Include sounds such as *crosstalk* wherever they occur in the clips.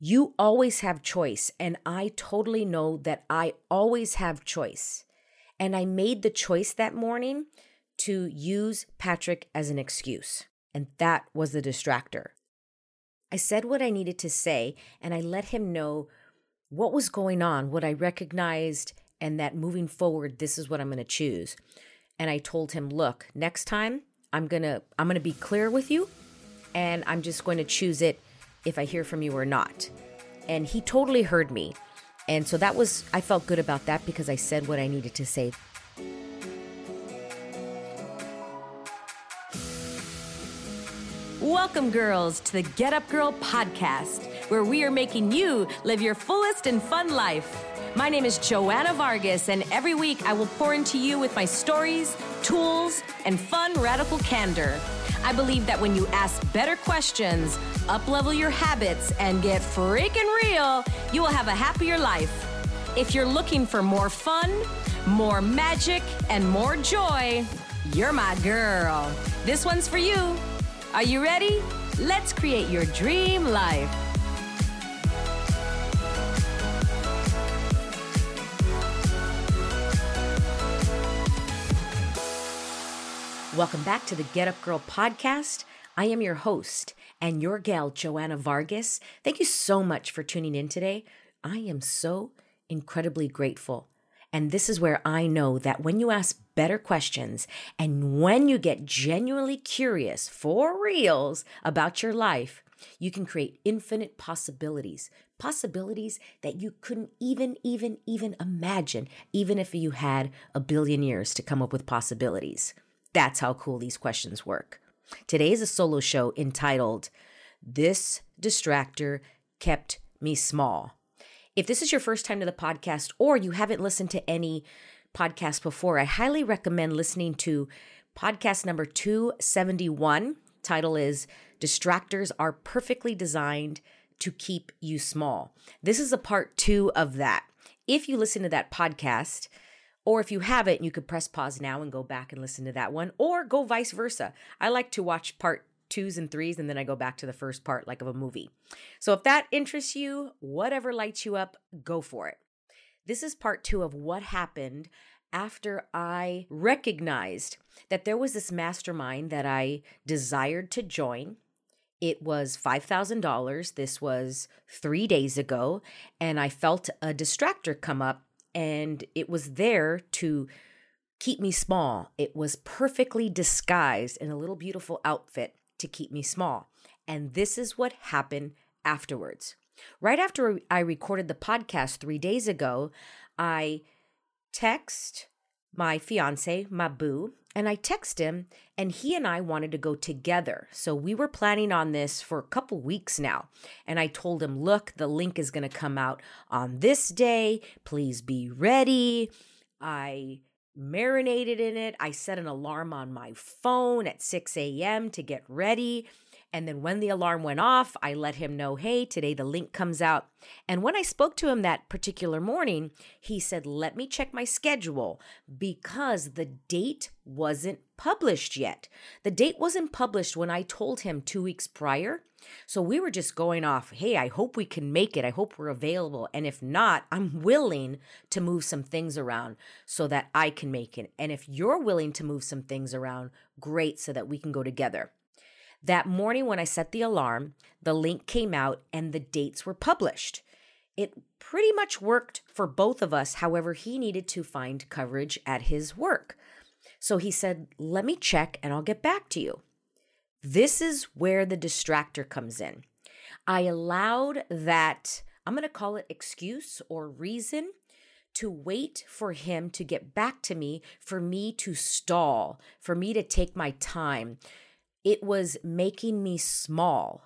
You always have choice, and I totally know that I always have choice. And I made the choice that morning to use Patrick as an excuse, and that was the distractor. I said what I needed to say, and I let him know what was going on, what I recognized, and that moving forward, this is what I'm going to choose. And I told him, look, next time I'm going to I'm going to be clear with you and I'm just going to choose it if I hear from you or not. And he totally heard me. And so that was, I felt good about that because I said what I needed to say. Welcome, girls, to the Get Up Girl podcast, where we are making you live your fullest and fun life. My name is Joanna Vargas, and every week I will pour into you with my stories, tools, and fun radical candor. I believe that when you ask better questions, uplevel your habits, and get freaking real, you will have a happier life. If you're looking for more fun, more magic, and more joy, you're my girl. This one's for you. Are you ready? Let's create your dream life. Welcome back to the Get Up Girl podcast. I am your host and your gal, Joanna Vargas. Thank you so much for tuning in today. I am so incredibly grateful. And this is where I know that when you ask better questions and when you get genuinely curious for reals about your life, you can create infinite possibilities, possibilities that you couldn't even, even, even imagine, even if you had a billion years to come up with possibilities. That's how cool these questions work. Today is a solo show entitled This Distractor Kept Me Small. If this is your first time to the podcast or you haven't listened to any podcast before, I highly recommend listening to podcast number 271. Title is Distractors Are Perfectly Designed to Keep You Small. This is a part two of that. If you listen to that podcast, or if you haven't, you could press pause now and go back and listen to that one, or go vice versa. I like to watch part twos and threes, and then I go back to the first part like of a movie. So if that interests you, whatever lights you up, go for it. This is part two of what happened after I recognized that there was this mastermind that I desired to join. It was $5,000. This was three days ago. And I felt a distractor come up and it was there to keep me small. It was perfectly disguised in a little beautiful outfit to keep me small. And this is what happened afterwards. Right after I recorded the podcast three days ago, I text my fiance, my boo, and I text him, and he and I wanted to go together. So we were planning on this for a couple weeks now. And I told him, look, the link is going to come out on this day. Please be ready. I marinated in it. I set an alarm on my phone at 6 a.m. to get ready. And then when the alarm went off, I let him know, hey, today the link comes out. And when I spoke to him that particular morning, he said, let me check my schedule because the date wasn't published yet. The date wasn't published when I told him two weeks prior. So we were just going off, hey, I hope we can make it. I hope we're available. And if not, I'm willing to move some things around so that I can make it. And if you're willing to move some things around, great, so that we can go together. That morning, when I set the alarm, the link came out and the dates were published. It pretty much worked for both of us. However, he needed to find coverage at his work. So he said, Let me check and I'll get back to you. This is where the distractor comes in. I allowed that, I'm going to call it excuse or reason, to wait for him to get back to me, for me to stall, for me to take my time it was making me small.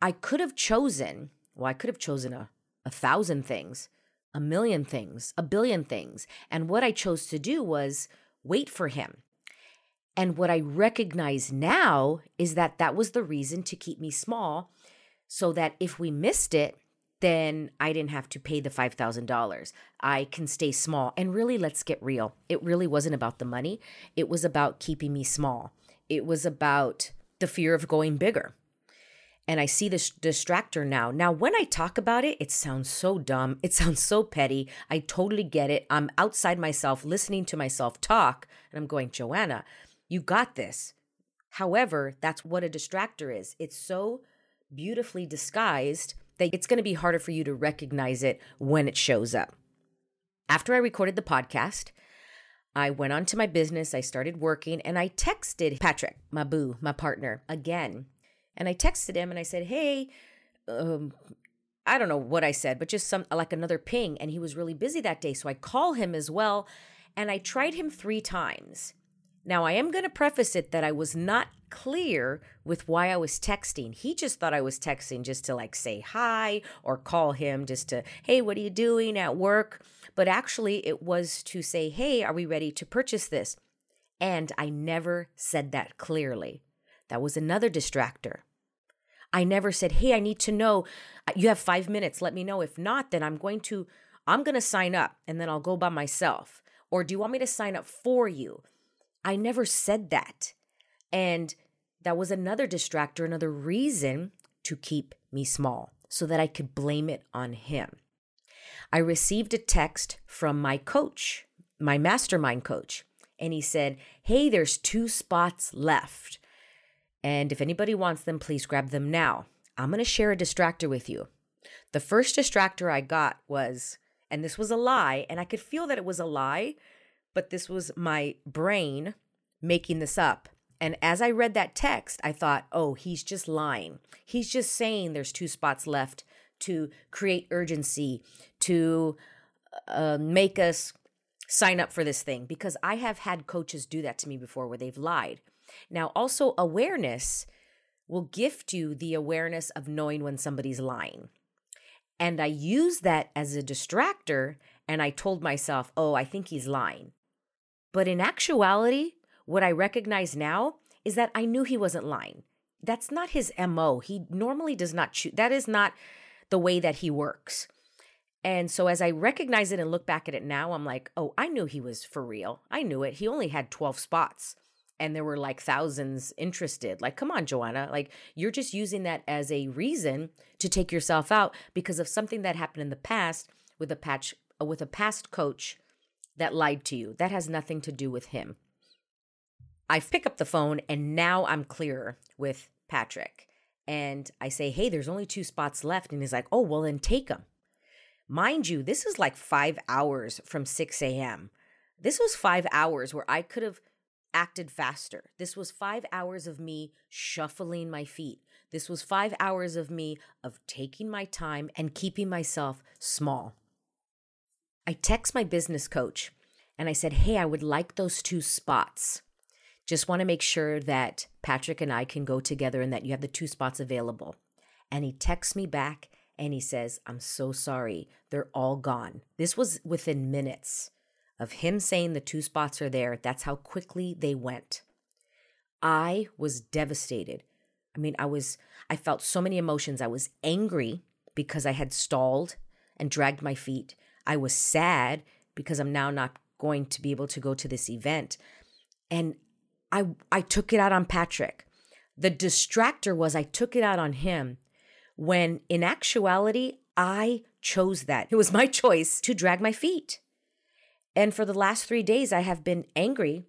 I could have chosen, well, I could have chosen a, a thousand things, a million things, a billion things. And what I chose to do was wait for him. And what I recognize now is that that was the reason to keep me small so that if we missed it, then I didn't have to pay the $5,000. I can stay small. And really, let's get real. It really wasn't about the money, it was about keeping me small. It was about the fear of going bigger. and I see this distractor now. Now, when I talk about it, it sounds so dumb. It sounds so petty. I totally get it. I'm outside myself listening to myself talk, and I'm going, Joanna, you got this. However, that's what a distractor is. It's so beautifully disguised that it's going to be harder for you to recognize it when it shows up. After I recorded the podcast, I went on to my business, I started working, and I texted Patrick, my boo, my partner, again and I texted him and I said, "Hey, um, I don't know what I said, but just some like another ping." And he was really busy that day, so I call him as well, and I tried him three times. Now I am going to preface it that I was not clear with why I was texting. He just thought I was texting just to like say hi or call him just to, "Hey, what are you doing at work?" But actually, it was to say, "Hey, are we ready to purchase this?" And I never said that clearly. That was another distractor. I never said, Hey, I need to know. Uh, you have five minutes. Let me know. If not, then I'm going to, I'm going to sign up and then I'll go by myself. Or do you want me to sign up for you? I never said that. And that was another distractor, another reason to keep me small so that I could blame it on him. I received a text from my coach, my mastermind coach, and he said, Hey, there's two spots left. And if anybody wants them, please grab them now. I'm going to share a distractor with you. The first distractor I got was, and this was a lie, and I could feel that it was a lie, but this was my brain making this up. And as I read that text, I thought, oh, he's just lying. He's just saying there's two spots left to create urgency, to uh, make us sign up for this thing, because I have had coaches do that to me before where they've lied. Now, also, awareness will gift you the awareness of knowing when somebody's lying. And I use that as a distractor, and I told myself, oh, I think he's lying. But in actuality, what I recognize now is that I knew he wasn't lying. That's not his MO. He normally does not choose, that is not the way that he works. And so as I recognize it and look back at it now, I'm like, oh, I knew he was for real. I knew it. He only had 12 spots and there were like thousands interested. Like, come on, Joanna. Like, you're just using that as a reason to take yourself out because of something that happened in the past with a patch uh, with a past coach that lied to you. That has nothing to do with him. I pick up the phone and now I'm clearer with Patrick. And I say, hey, there's only two spots left. And he's like, oh, well, then take them. Mind you, this is like five hours from 6 a.m. This was five hours where I could have acted faster. This was five hours of me shuffling my feet. This was five hours of me of taking my time and keeping myself small. I text my business coach and I said, Hey, I would like those two spots. Just want to make sure that Patrick and I can go together and that you have the two spots available. And he texts me back and he says, I'm so sorry. They're all gone. This was within minutes of him saying the two spots are there. That's how quickly they went. I was devastated. I mean, I was, I felt so many emotions. I was angry because I had stalled and dragged my feet. I was sad because I'm now not going to be able to go to this event. And I, I took it out on Patrick. The distractor was I took it out on him when in actuality, I chose that. It was my *laughs* choice to drag my feet. And for the last three days, I have been angry.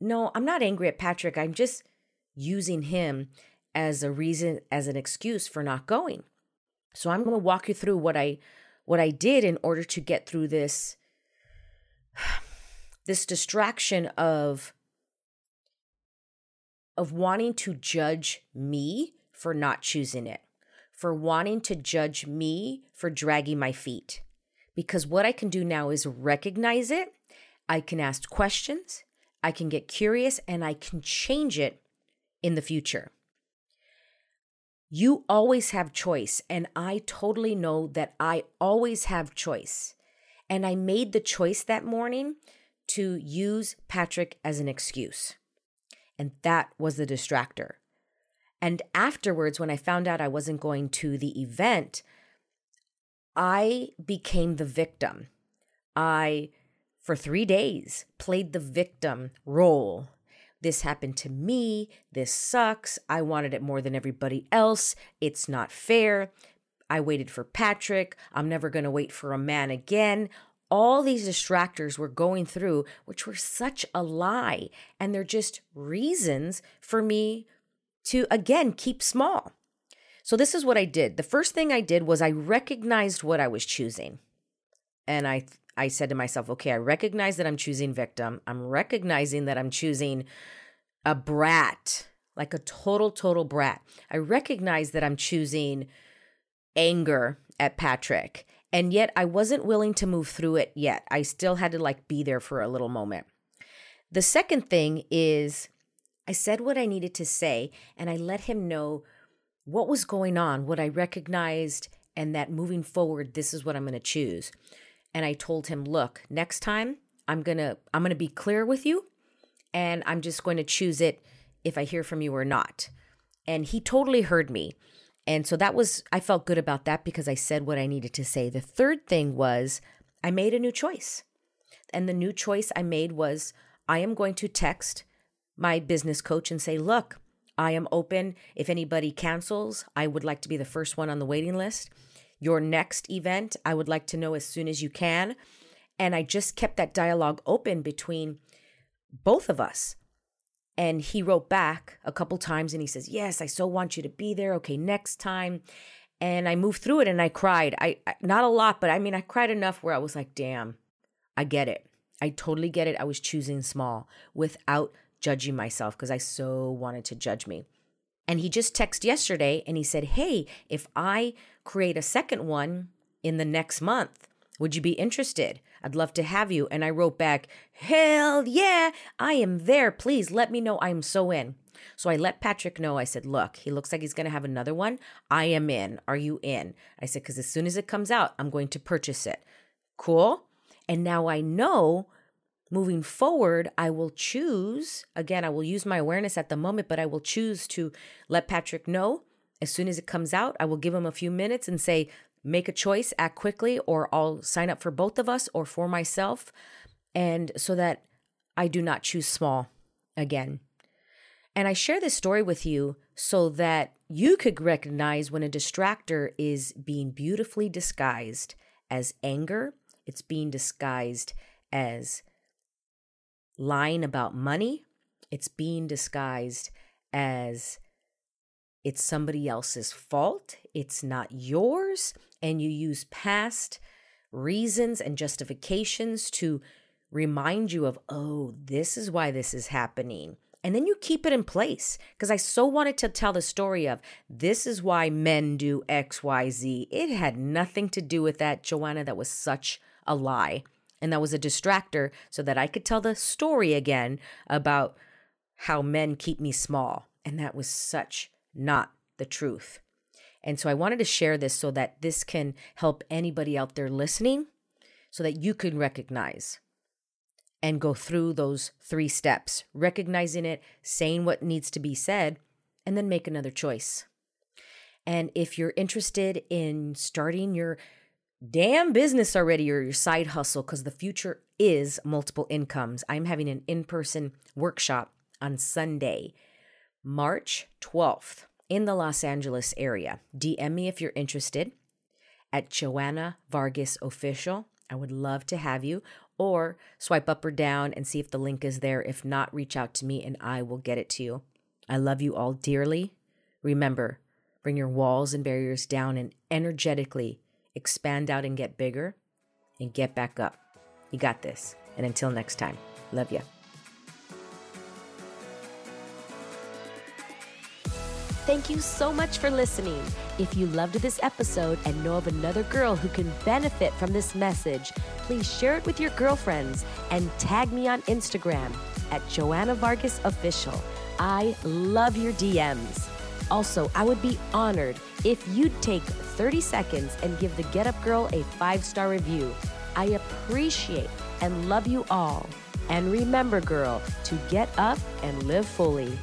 No, I'm not angry at Patrick. I'm just using him as a reason, as an excuse for not going. So I'm going to walk you through what I what I did in order to get through this *sighs* this distraction of of wanting to judge me for not choosing it, for wanting to judge me for dragging my feet because what I can do now is recognize it. I can ask questions, I can get curious, and I can change it in the future. You always have choice, and I totally know that I always have choice. And I made the choice that morning to use Patrick as an excuse. And that was the distractor. And afterwards, when I found out I wasn't going to the event, I became the victim. I, for three days, played the victim role This happened to me. This sucks. I wanted it more than everybody else. It's not fair. I waited for Patrick. I'm never going to wait for a man again. All these distractors were going through, which were such a lie. And they're just reasons for me to, again, keep small. So, this is what I did. The first thing I did was I recognized what I was choosing. And I, I said to myself, okay, I recognize that I'm choosing victim. I'm recognizing that I'm choosing a brat, like a total, total brat. I recognize that I'm choosing anger at Patrick. And yet I wasn't willing to move through it yet. I still had to like be there for a little moment. The second thing is I said what I needed to say and I let him know what was going on, what I recognized, and that moving forward, this is what I'm going to choose. And I told him, look, next time I'm going to I'm going to be clear with you and I'm just going to choose it if I hear from you or not. And he totally heard me. And so that was, I felt good about that because I said what I needed to say. The third thing was I made a new choice. And the new choice I made was I am going to text my business coach and say, look, I am open. If anybody cancels, I would like to be the first one on the waiting list. Your next event, I would like to know as soon as you can. And I just kept that dialogue open between both of us. And he wrote back a couple times and he says, Yes, I so want you to be there. Okay, next time. And I moved through it and I cried. I, I not a lot, but I mean, I cried enough where I was like, Damn, I get it. I totally get it. I was choosing small without judging myself because I so wanted to judge me. And he just texted yesterday and he said, Hey, if I create a second one in the next month, would you be interested? I'd love to have you. And I wrote back, Hell yeah, I am there. Please let me know. I am so in. So I let Patrick know. I said, Look, he looks like he's going to have another one. I am in. Are you in? I said, Because as soon as it comes out, I'm going to purchase it. Cool. And now I know moving forward, I will choose, again, I will use my awareness at the moment, but I will choose to let Patrick know as soon as it comes out. I will give him a few minutes and say, make a choice, act quickly, or I'll sign up for both of us or for myself. And so that I do not choose small again. And I share this story with you so that you could recognize when a distractor is being beautifully disguised as anger, it's being disguised as lying about money, it's being disguised as it's somebody else's fault, it's not yours, and you use past reasons and justifications to remind you of, oh, this is why this is happening. And then you keep it in place because I so wanted to tell the story of this is why men do XYZ. It had nothing to do with that, Joanna. That was such a lie. And that was a distractor so that I could tell the story again about how men keep me small. And that was such not the truth. And so I wanted to share this so that this can help anybody out there listening so that you can recognize and go through those three steps recognizing it, saying what needs to be said, and then make another choice. And if you're interested in starting your damn business already or your side hustle, because the future is multiple incomes, I'm having an in person workshop on Sunday, March 12th in the Los Angeles area. DM me if you're interested at Joanna Vargas Official. I would love to have you. Or swipe up or down and see if the link is there. If not, reach out to me and I will get it to you. I love you all dearly. Remember, bring your walls and barriers down and energetically expand out and get bigger and get back up. You got this. And until next time, love you. Thank you so much for listening. If you loved this episode and know of another girl who can benefit from this message, please share it with your girlfriends and tag me on Instagram at Joanna Vargas Official. I love your DMs. Also, I would be honored if you'd take 30 seconds and give the Get Up Girl a five star review. I appreciate and love you all. And remember, girl, to get up and live fully.